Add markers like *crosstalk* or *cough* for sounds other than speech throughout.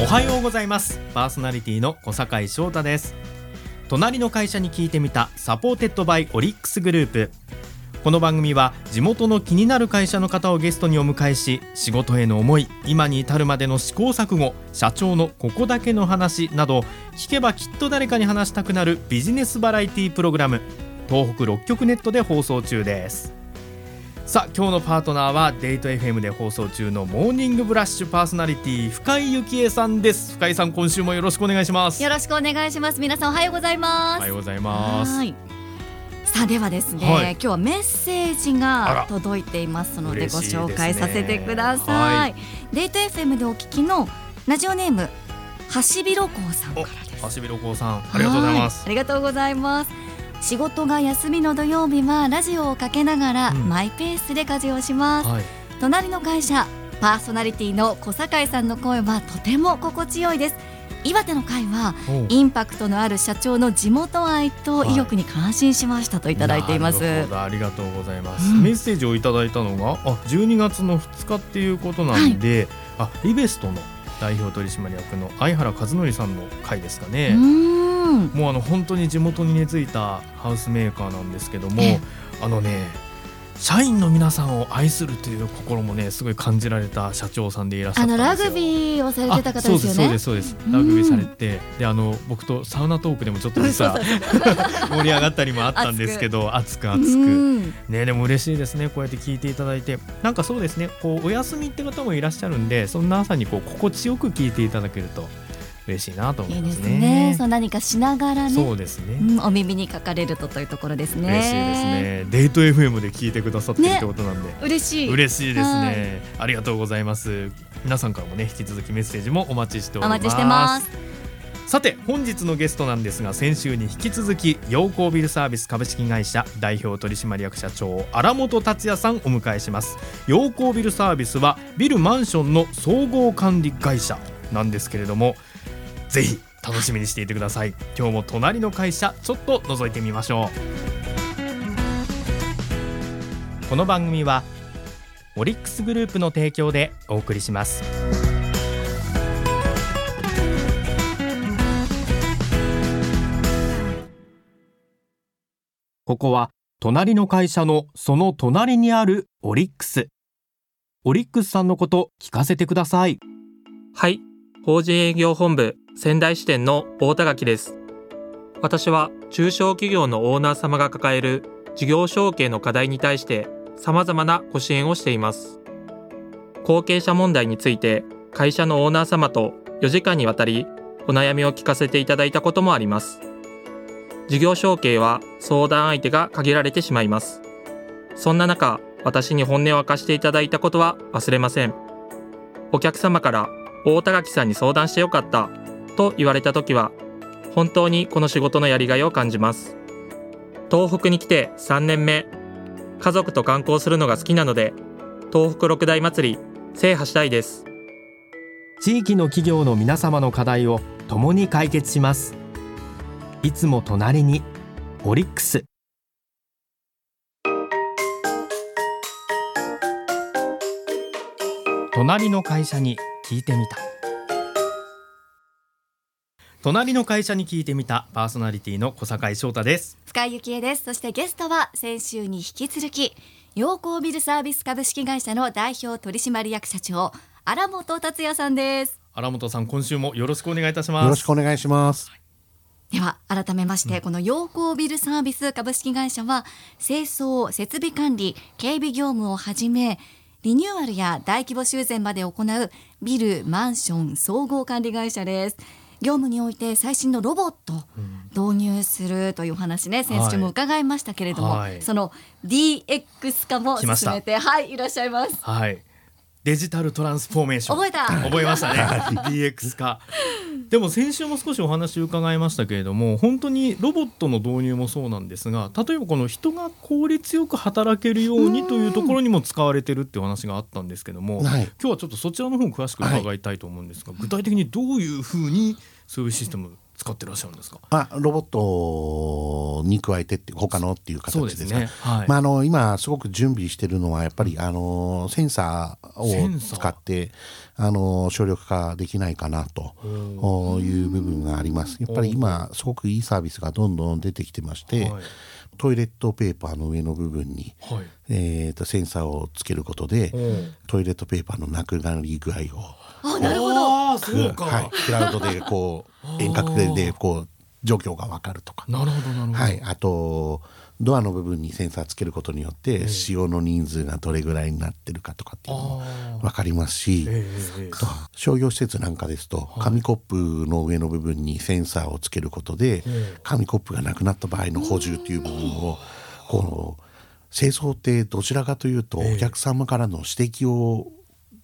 おはようございます。パーソナリティの小坂井翔太です。隣の会社に聞いてみた Supported by オリックスグループ。この番組は地元の気になる会社の方をゲストにお迎えし仕事への思い今に至るまでの試行錯誤社長のここだけの話など聞けばきっと誰かに話したくなるビジネスバラエティプログラム東北6局ネットで放送中です。さあ今日のパートナーはデート FM で放送中のモーニングブラッシュパーソナリティ深井幸恵さんです。深井さん今週もよろしくお願いします。よろしくお願いします。皆さんおはようございます。おはようござい。ますはいさあではですね、はい。今日はメッセージが届いていますのでご紹介させてください。はいデート FM でお聞きのラジオネームはしびろこうさんからです。橋びろこうさんありがとうございます。はありがとうございます仕事が休みの土曜日はラジオをかけながら、うん。マイペースで家事をします。はい。隣の会社パーソナリティの小坂井さんの声はとても心地よいです。岩手の会はインパクトのある社長の地元愛と意欲に感心しましたといただいています、なるほどありがとうございます、うん。メッセージをいただいたのがあ12月の2日っていうことなんで、あリベストの代表取締役の相原和則さんの会ですかうね、もうあの本当に地元に根付いたハウスメーカーなんですけども、ええ。あのね社員の皆さんを愛するという心もねすごい感じられた社長さんでいらっしゃったんですよ。あのラグビーをされてた方ですよね。あそうですそうです。そうですうん。ラグビーされてであの僕とサウナトークでもちょっと実は *laughs* 盛り上がったりもあったんですけど *laughs* 熱く熱く。うん。ねでも嬉しいですねこうやって聞いていただいて。なんかそうですねこうお休みって方もいらっしゃるんでそんな朝にこう心地よく聞いていただけると嬉しいなと思いますね。ね。そう何かしながらね。そうですね、うん、お耳にかかれるとというところですね。嬉しいですね。デート FM で聞いてくださってるってことなんで、嬉しい。嬉しいですはねありがとうございます。皆さんからもね引き続きメッセージもお待ちしております。お待ちしてます。さて本日のゲストなんですが先週に引き続き陽光ビルサービス株式会社代表取締役社長荒本達也さんお迎えします。陽光ビルサービスはビルマンションの総合管理会社なんですけれどもぜひ楽しみにしていてください。今日も隣の会社ちょっと覗いてみましょう。この番組はオリックスグループの提供でお送りします。ここは隣の会社のその隣にあるオリックス。オリックスさんのこと聞かせてください。はい、法人営業本部仙台支店の大田垣です。私は中小企業のオーナー様が抱える事業承継の課題に対して様々なご支援をしています。後継者問題について会社のオーナー様と4時間にわたりお悩みを聞かせていただいたこともあります。事業承継は相談相手が限られてしまいます。そんな中、私に本音を明かしていただいたことは忘れません。お客様から大田垣さんに相談してよかったと言われた時は本当にこの仕事のやりがいを感じます。東北に来て3年目家族と観光するのが好きなので東北六大祭り制覇したいです。地域の企業の皆様の課題を共に解決します。いつも隣にオリックス。隣の会社に聞いてみた。隣の会社に聞いてみたパーソナリティの小坂井翔太です。深井幸恵です。そしてゲストは先週に引き続き陽光ビルサービス株式会社の代表取締役社長荒本達也さんです。荒本さん今週もよろしくお願いいたします。よろしくお願いします。では改めまして、この陽光ビルサービス株式会社は清掃設備管理警備業務をはじめリニューアルや大規模修繕まで行うビルマンション総合管理会社です業務において最新のロボット導入するというお話ね先週も伺いましたけれども、はい。その DX 化も進めてはいいらっしゃいます。はい。デジタルトランスフォーメーション。覚えた覚えましたね。*laughs* DX 化。でも先週も少しお話伺いましたけれども、本当にロボットの導入もそうなんですが、例えばこの人が効率よく働けるようにというところにも使われてるっていうお話があったんですけども、はい今日はちょっとそちらの方を詳しく伺いたいと思うんですが、具体的にどういうふうにそういうシステム使ってらっしゃるんですか？あロボットに加えてって他のっていう形ですね。はい。まあ、あの今すごく準備してるのはやっぱりあのセンサーを使ってあの省力化できないかなという部分があります。やっぱり今すごくいいサービスがどんどん出てきてまして、はいトイレットペーパーの上の部分に、はい。えー、とセンサーをつけることでんトイレットペーパーのなくなり具合をあなるほどそうか。はい、クラウドでこう遠隔でこう状況がわかるとか。なるほどなるほど。はい、あとドアの部分にセンサーつけることによって使用の人数がどれぐらいになってるかとかっていうのもあ分かりますし、商業施設なんかですと紙コップの上の部分にセンサーをつけることで紙コップがなくなった場合の補充という部分をこの清掃ってどちらかというとお客様からの指摘を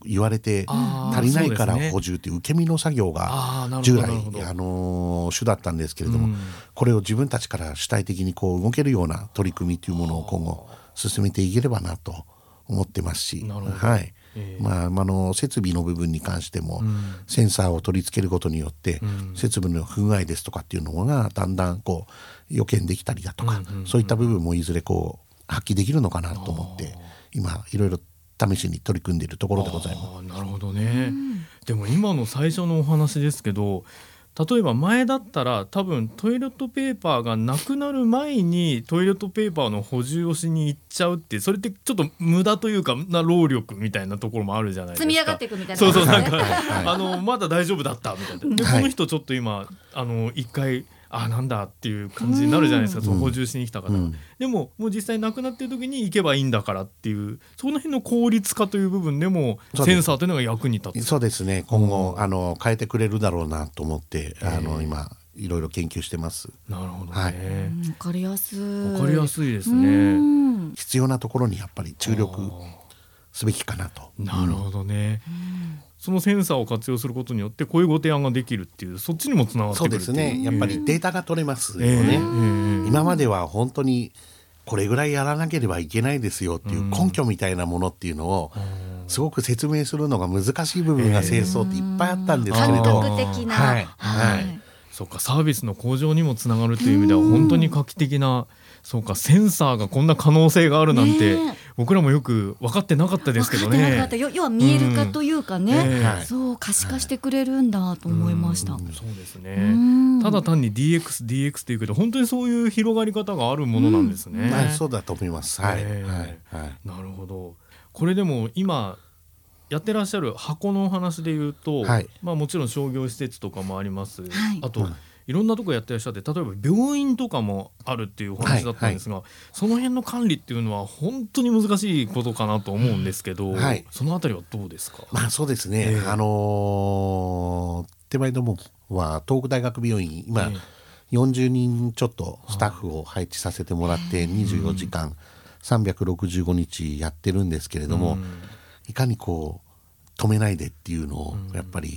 言われて足りないから補充という受け身の作業が従来あのー主だったんですけれども、うん。これを自分たちから主体的にこう動けるような取り組みというものを今後進めていければなと思ってますし、はい。ええ。まあ、あの設備の部分に関しても、ん。センサーを取り付けることによって、ん。設備の不具合ですとかっていうのがだんだんこう予見できたりだとか、そういった部分もいずれこう発揮できるのかなと思って今いろいろ試しに取り組んでいるところでございます。なるほどね、でも今の最初のお話ですけど例えば前だったら多分トイレットペーパーがなくなる前にトイレットペーパーの補充をしに行っちゃうってそれってちょっと無駄というかな労力みたいなところもあるじゃないですか。積み上がっていくみたいな。そうそうなんか、あのまだ大丈夫だったみたいな。で、はい。この人ちょっと今あの一回あなんだっていう感じになるじゃないですか、その補充しに来た方。が、うん。でももう実際なくなってる時に行けばいいんだからっていうその辺の効率化という部分でもセンサーというのが役に立つ。そうですね。今後、あの変えてくれるだろうなと思って、あの今いろいろ研究してます。なるほどはい。ね、わかりやすい。わかりやすいですうねん。必要なところにやっぱり注力すべきかなと。なるほどね、そのセンサーを活用することによってこういうご提案ができるっていうそっちにもつながってそうくるっていう。ですね。やっぱりデータが取れますよええね。ええ今までは本当にこれぐらいやらなければいけないですよっていう根拠みたいなものっていうのをすごく説明するのが難しい部分が清掃っていっぱいあったんですけれ感ど、覚的な。はい。はい。そうかサービスの向上にもつながるという意味では本当に画期的なそうかセンサーがこんな可能性があるなんて、ねえ。僕らもよく分かってなかったですけど分かってなかねった。よ要は見える化というかね、うん。ええ。はい。そう可視化してくれるんだと思いました。うん。そうですね。うん。ただ単に DX、DX っていうけど本当にそういう広がり方があるものなんですね。はいそうだと思います。はい、ええ。はい。はい。なるほど。これでも今やってらっしゃる箱のお話で言うと、はい。まあ、もちろん商業施設とかもあります、はい。あと、はいいろんなとこやってらっしゃって例えば病院とかもあるっていうお話だったんですが、その辺の管理っていうのは本当に難しいことかなと思うんですけど、はい。そのあたりはどうですか、まあそうですね、ええ。あのー手前どもは東北大学病院今、え40人ちょっとスタッフを配置させてもらって24時間365日やってるんですけれども、いかにこう止めないでっていうのをやっぱり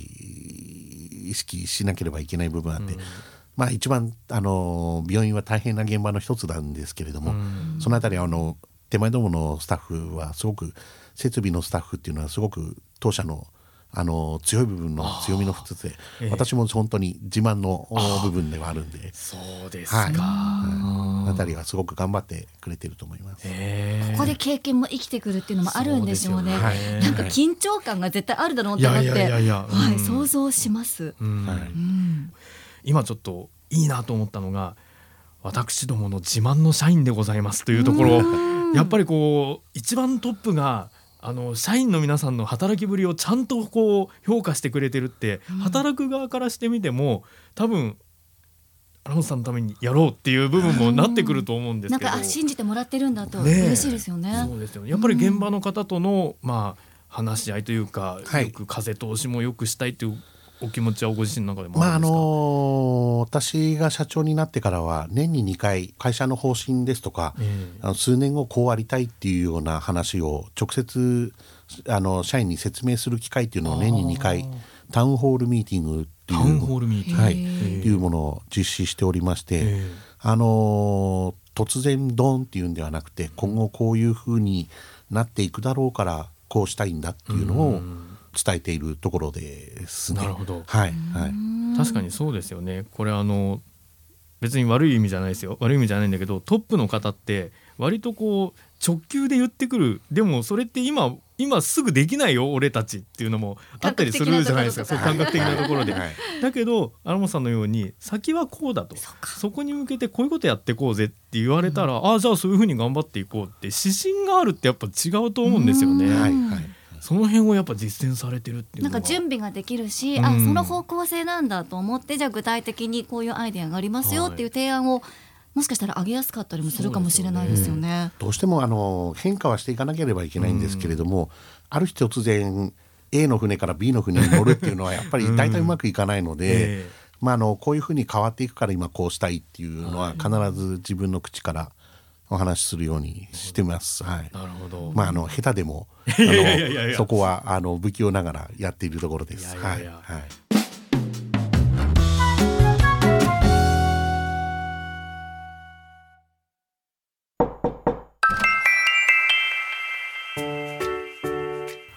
意識しなければいけない部分あって、まあ一番あの病院は大変な現場の一つなんですけれども、そのあたりあの手前どものスタッフはすごく設備のスタッフっていうのはすごく当社のあの強い部分の強みの一つで、ええ。私も本当に自慢の部分ではあるんで、そうですか、はい。はい、あたりはすごく頑張ってくれてると思います。ええ。ここで経験も生きてくるっていうのもあるんでしょうね。そうですよね。なんか緊張感が絶対あるだろうって思って、いやいやいやいやはい、うん。想像します。うん。はい。うん、今ちょっといいなと思ったのが私どもの自慢の社員でございますというところ。やっぱりこう一番トップがあの社員の皆さんの働きぶりをちゃんとこう評価してくれてるって、働く側からしてみても多分荒本さんのためにやろうっていう部分もなってくると思うんですけど。なんかあ信じてもらってるんだと嬉しいですよね。そうですよ。ねやっぱり現場の方との、まあ話し合いというか、はい。よく風通しもよくしたいというお気持ちはご自身の中でもまああの私が社長になってからは年に2回会社の方針ですとか、ええ。あの数年後こうありたいっていうような話を直接あの社員に説明する機会っていうのを年に2回タウンホールミーティングっていうはい、いうものを実施しておりまして、ええ。あの突然ドンっていうんではなくて今後こういうふうになっていくだろうからこうしたいんだっていうのを伝えているところですね。なるほど。はいはい。確かにそうですよね。これあの別に悪い意味じゃないですよ。悪い意味じゃないんだけどトップの方って割とこう直球で言ってくる。でもそれって今今すぐできないよ俺たちっていうのもあったりするじゃないですか。そう感覚的なところで。はい。だけど荒本さんのように先はこうだと。そこに向けてこういうことやっていこうぜって言われたら、ああじゃあそういうふうに頑張っていこうって指針があるってやっぱ違うと思うんですよね。うん。はいはいその辺をやっぱ実践されてるっていうなんか準備ができるし、うん。あその方向性なんだと思ってじゃあ具体的にこういうアイデアがありますよっていう提案をもしかしたら上げやすかったりもするかもしれないですよね。どうしてもあの変化はしていかなければいけないんですけれども、ある日突然 A の船から B の船に乗るっていうのはやっぱり大体うまくいかないので、ええ。まあ、あのこういうふうに変わっていくから今こうしたいっていうのは必ず自分の口からお話しするようにしてます。はいなるほど。まあ、あの下手でも *laughs* あいやいやいやいやのそこはあの不器用ながらやっているところです。いやいやいやはいはい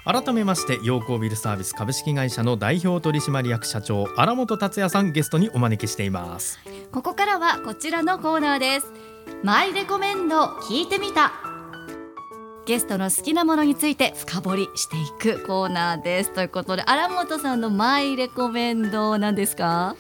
改めまして陽光ビルサービス株式会社の代表取締役社長荒本達也さんゲストにお招きしています。ここからはこちらのコーナーです。マイレコメンド聞いてみた。ゲストの好きなものについて深掘りしていくコーナーです。ということで荒本さんのマイレコメンドなんですか？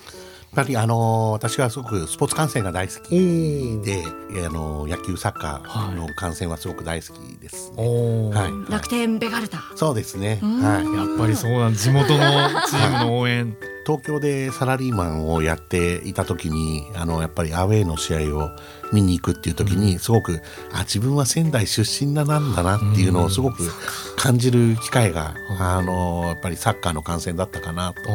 やっぱりあの私はすごくスポーツ観戦が大好きで、あの野球サッカーの観戦はすごく大好きです、ねおーはい楽天ベガルタ。そうですね、うんはい、やっぱりそうなん地元のチームの応援。*laughs* 東京でサラリーマンをやっていた時にあのやっぱりアウェーの試合を見に行くっていう時にすごくあ自分は仙台出身だなんだなっていうのをすごく感じる機会があのやっぱりサッカーの観戦だったかなと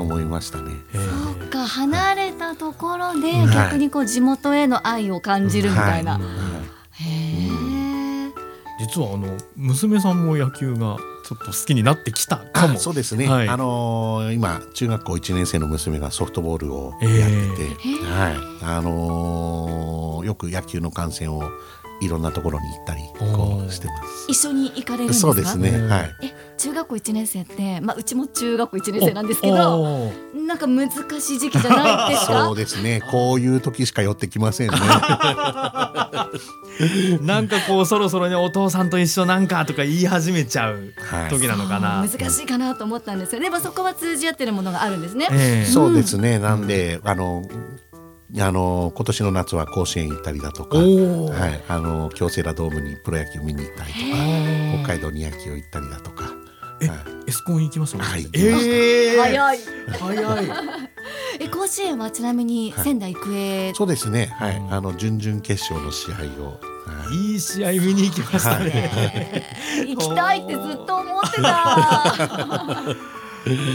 思いましたね。えーそっか離れたところではい逆にこう地元への愛を感じるみたいな。はいへえ。実はあの娘さんも野球がちょっと好きになってきたかも。あ *laughs* そうですね、はい。あのー今中学校1年生の娘がソフトボールをやってて、えはい。あのーよく野球の観戦をいろんなところに行ったりこうしてます。一緒に行かれるんですか？そうですね、うんはいえ中学校一年生ってまあうちも中学校一年生なんですけおどなんか難しい時期じゃないですか？そう。ですねこういう時しか寄ってきませんね *laughs* なんかこうそろそろねお父さんと一緒なんかとか言い始めちゃうはい時なのかな。そう難しいかなと思ったんですよ。でもそこは通じ合ってるものがあるんですね。ええそうですねなんであのあの今年の夏は甲子園行ったりだとか、はい、あの京セラドームにプロ野球見に行ったりとか北海道に野球行ったりだとか、えはい。エスコン行きましたもんはいええ早い。早い。*laughs* え甲子園はちなみに仙台育英、そうですね、はい。うん。あの準々決勝の試合を、はい。いい試合見に行きましたね。行きたいってずっと思ってた。*laughs* *laughs*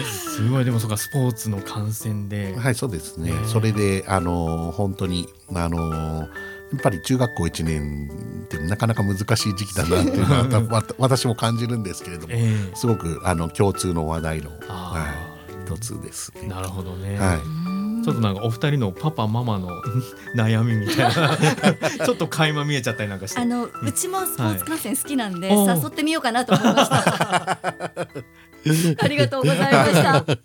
すごいでもそうかスポーツの観戦で。はい、そうですね。ねそれで、あの本当に、あのやっぱり中学校1年ってなかなか難しい時期だなっていうのは *laughs* 私も感じるんですけれども、ええすごくあの共通の話題の、あはい、一つですね。なるほどね。はい、ちょっとなんかお二人のパパママの *laughs* 悩みみたいな *laughs* ちょっと垣間見えちゃったりなんかしてあのうちもスポーツ観戦好きなんで、誘ってみようかなと思いました。*laughs* ありがとうございました。*laughs*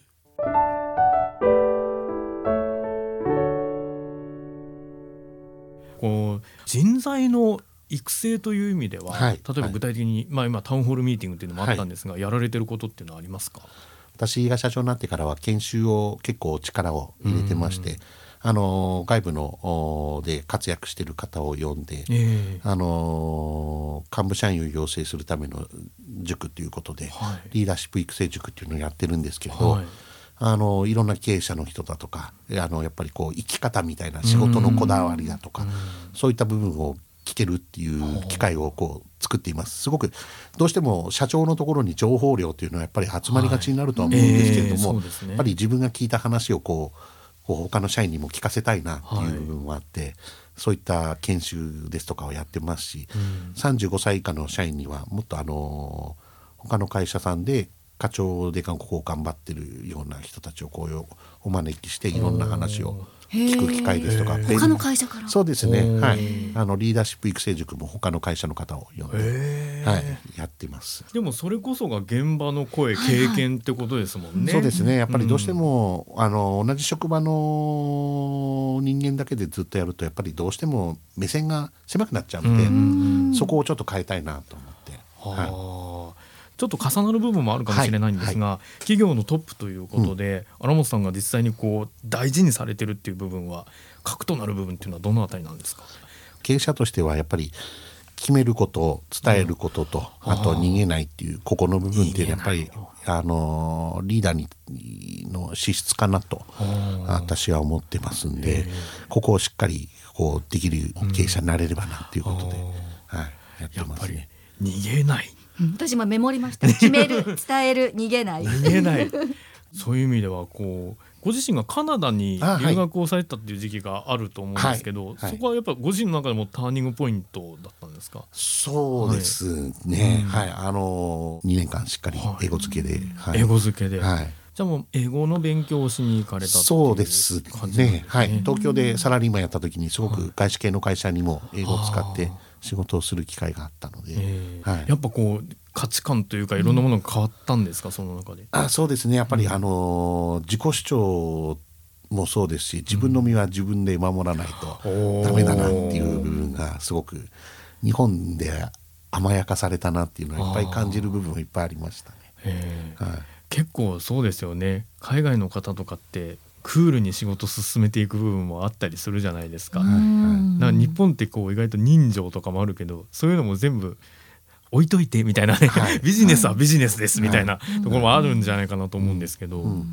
こう人材の育成という意味では、はい。例えば具体的に、まあ、今タウンホールミーティングっていうのもあったんですが、やられてることっていうのはありますか？私が社長になってからは研修を結構力を入れてまして、あの外部のおで活躍している方を呼んで、ええ。あの幹部社員を養成するための塾ということで、はい。リーダーシップ育成塾っていうのをやってるんですけれど、はい。あのいろんな経営者の人だとかあのやっぱりこう生き方みたいな仕事のこだわりだとか、そういった部分を聞けるっていう機会をこう作っています。すごくどうしても社長のところに情報量というのはやっぱり集まりがちになるとは思うんですけれども、はいええ。そうですね。やっぱり自分が聞いた話をこうこう他の社員にも聞かせたいなっていう部分もあって、そういった研修ですとかをやってますし、35歳以下の社員にはもっとあの他の会社さんで課長でここを頑張ってるような人たちをこうお招きしていろんな話を聞く機会ですとか。他の会社から。そうですね。はい。あのリーダーシップ育成塾も他の会社の方を呼んで、はい、やってます。でもそれこそが現場の声はいはい経験ってことですもんね。そうですね。やっぱりどうしても、あの同じ職場の人間だけでずっとやるとやっぱりどうしても目線が狭くなっちゃうので、うん。そこをちょっと変えたいなと思って、ははいあちょっと重なる部分もあるかもしれないんですが、企業のトップということで、荒本さんが実際にこう大事にされてるっていう部分は核となる部分っていうのはどのあたりなんですか？経営者としてはやっぱり決めること伝えることと、あと逃げないっていうここの部分っていうのはやっぱりあのリーダーにの資質かなと私は思ってますんでここをしっかりこうできる経営者になれればなっていうことで、はい、やってやっぱりますね。逃げない。うん私今メモりました。*laughs* 決める伝える逃げない。逃げない。*laughs* そういう意味ではこうご自身がカナダに留学をされたっていう時期があると思うんですけど、はい。はい。そこはやっぱご自身の中でもターニングポイントだったんですか？そうですね、はい。あの2年間しっかり英語付けで、はい。英語付けで、はい。じゃあもう英語の勉強をしに行かれたっていうそうです感じなんね。はい、東京でサラリーマンやった時にすごく外資系の会社にも英語を使って仕事をする機会があったので、えーはい。やっぱこう価値観というかいろんなものが変わったんですか、その中で。あそうですね。やっぱり、あの自己主張もそうですし自分の身は自分で守らないとダメだなっていう部分がすごく日本で甘やかされたなっていうのはいっぱい感じる部分もいっぱいありましたね。えー。はい。結構そうですよね。海外の方とかってクールに仕事進めていく部分もあったりするじゃないですか。うんなんか日本ってこう意外と人情とかもあるけどそういうのも全部置いといてみたいなね、はい。ビジネスはビジネスですみたいなところもあるんじゃないかなと思うんですけど、うん。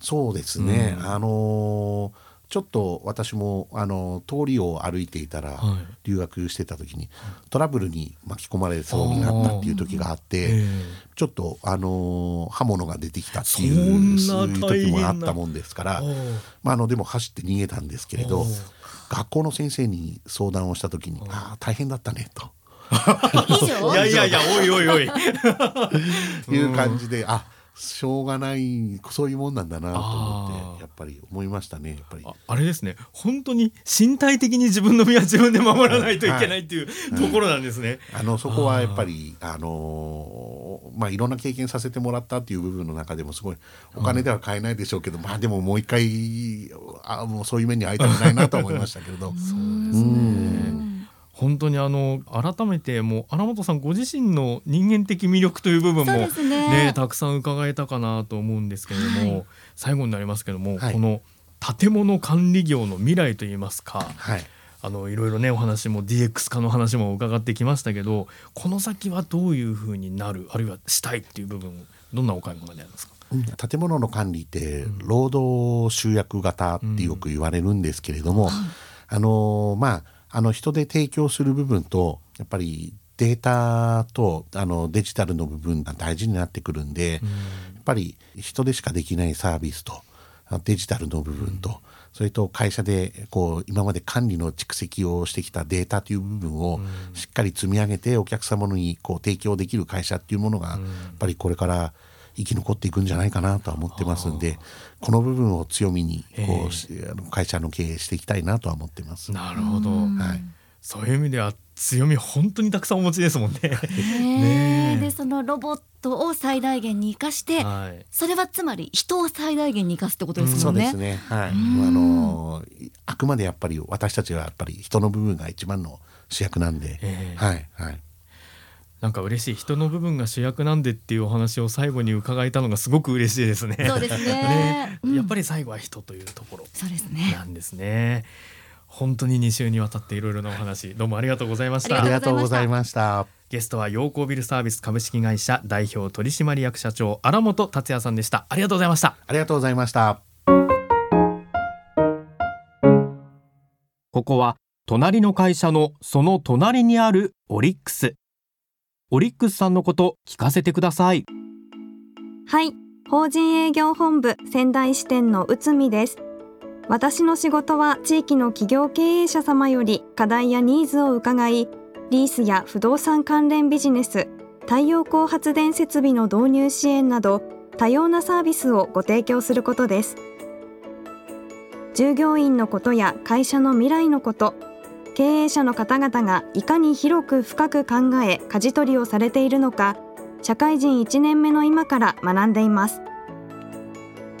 そうですね、うん。あのーちょっと私も、あのー通りを歩いていたら、はい。留学してた時にトラブルに巻き込まれそうになったっていう時があって、ええ。ちょっと、あのー刃物が出てきたってそいうそういう時もあったもんですからまあ、あのでも走って逃げたんですけれど学校の先生に相談をした時に「ああ大変だったね」と。*laughs* いやいやいやおいおいおい。*laughs* いう感じで、あしょうがないそういうもんなんだなと思ってやっぱり思いましたねやっぱり。ああれですね。本当に身体的に自分の身は自分で守らないといけないっていう *laughs* ところなんですね。あのそこはやっぱりあのーまあいろんな経験させてもらったっていう部分の中でもすごいお金では買えないでしょうけど、まあでももう一回あもうそういう面に会いたくないなと思いましたけれど。*laughs* うん本当にあの改めてもう荒本さんご自身の人間的魅力という部分もそうですね。たくさん伺えたかなと思うんですけれども、はい。最後になりますけども、はい。この建物管理業の未来といいますかはい。あのいろいろねお話も DX 化の話も伺ってきましたけどこの先はどういうふうになるあるいはしたいっていう部分どんなお考えでありますか、建物の管理って労働集約型ってよく言われるんですけれども、あのまああの人で提供する部分とやっぱりデータとあのデジタルの部分が大事になってくるんで、やっぱり人でしかできないサービスとあデジタルの部分と、それと会社でこう今まで管理の蓄積をしてきたデータという部分をしっかり積み上げてお客様にこう提供できる会社っていうものがやっぱりこれから生き残っていくんじゃないかなとは思ってますんでこの部分を強みにこうしあの会社の経営していきたいなとは思ってます。なるほど、はいそういう意味では強み本当にたくさんお持ちですもんね。*laughs* ねえでそのロボットを最大限に生かして、はいそれはつまり人を最大限に生かすってことですもね。そうんですね。はい。あのあくまでやっぱり私たちはやっぱり人の部分が一番の主役なんで、ええはいはい。なんか嬉しい人の部分が主役なんでっていうお話を最後に伺えたのがすごく嬉しいですね。そうですね *laughs* ねうんやっぱり最後は人というところそうですね。なんですね。本当に2週にわたっていろいろなお話どうもありがとうございましあたあり。がとうございました。ゲストは陽光ビルサービス株式会社代表取締役社長荒本達也さんでした。ありがとうございました。ありがとうございました。ここは隣の会社のその隣にあるオリックス。オリックスさんのこと聞かせてください。はい、法人営業本部仙台支店の内海です。私の仕事は地域の企業経営者様より課題やニーズを伺い、リースや不動産関連ビジネス、太陽光発電設備の導入支援など多様なサービスをご提供することです。従業員のことや会社の未来のこと経営者の方々がいかに広く深く考え舵取りをされているのか社会人1年目の今から学んでいます。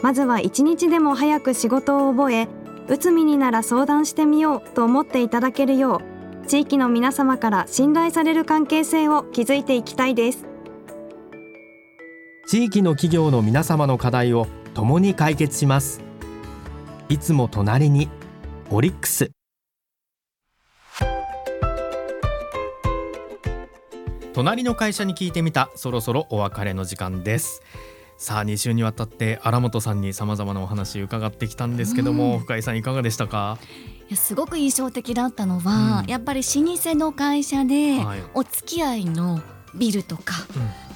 まずは一日でも早く仕事を覚えうつみになら相談してみようと思っていただけるよう地域の皆様から信頼される関係性を築いていきたいです。地域の企業の皆様の課題を共に解決します。いつも隣にオリックス。隣の会社に聞いてみた。そろそろお別れの時間です。さあ2週にわたって荒本さんにさまざまなお話伺ってきたんですけども、うん、深井さんいかがでしたか？いやすごく印象的だったのは、うん、やっぱり老舗の会社でお付き合いのビルとか、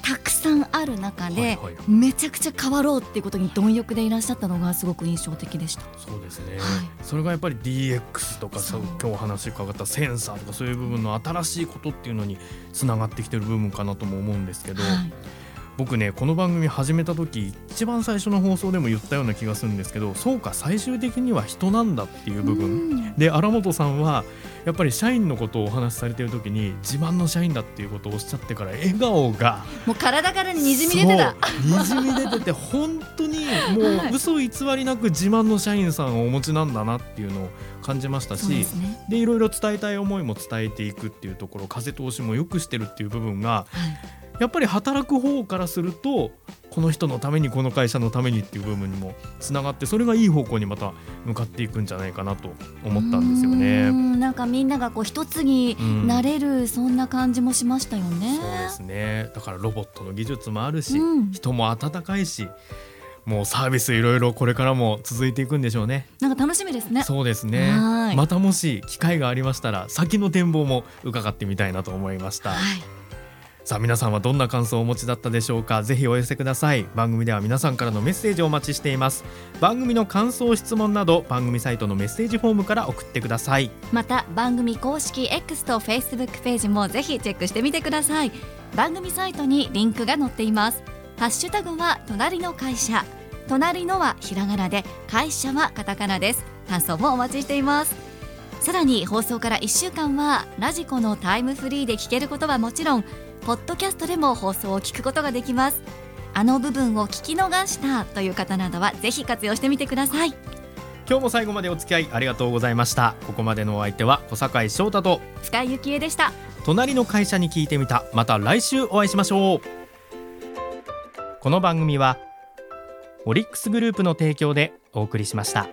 たくさんある中で、めちゃくちゃ変わろうっていうことに貪欲でいらっしゃったのがすごく印象的でした。そうですね、はい、それがやっぱり DX とか今日お話伺ったセンサーとかそういう部分の新しいことっていうのにつながってきてる部分かなとも思うんですけど、はい。僕ねこの番組始めた時一番最初の放送でも言ったような気がするんですけどそうか最終的には人なんだっていう部分。で荒本さんはやっぱり社員のことをお話しされてる時に自慢の社員だっていうことをおっしゃってから笑顔がもう体からにじみ出てた。にじみ出てて本当にもう嘘偽りなく自慢の社員さんをお持ちなんだなっていうのを感じましたしで、ね、いろいろ伝えたい思いも伝えていくっていうところ風通しもよくしてるっていう部分が、はい。やっぱり働く方からするとこの人のためにこの会社のためにっていう部分にもつながってそれがいい方向にまた向かっていくんじゃないかなと思ったんですよね。なんかみんながこう一つになれる、そんな感じもしましたよね。そうですねだからロボットの技術もあるし、うん、人も温かいしもうサービスいろいろこれからも続いていくんでしょうね。なんか楽しみですね。そうですね。またもし機会がありましたら先の展望も伺ってみたいなと思いました。はいさあ皆さんはどんな感想をお持ちだったでしょうか？ぜひお寄せください。番組では皆さんからのメッセージをお待ちしています。番組の感想質問など番組サイトのメッセージフォームから送ってください。また番組公式 X と Facebook ページもぜひチェックしてみてください。番組サイトにリンクが載っています。ハッシュタグは隣の会社。隣のはひらがなで会社はカタカナです。感想もお待ちしています。さらに放送から1週間はラジコのタイムフリーで聞けることはもちろんポッドキャストでも放送を聞くことができます。あの部分を聞き逃したという方などはぜひ活用してみてください。今日も最後までお付き合いありがとうございました。ここまでのお相手は小坂井翔太と深井幸恵でした。隣の会社に聞いてみた。また来週お会いしましょう。この番組はオリックスグループの提供でお送りしました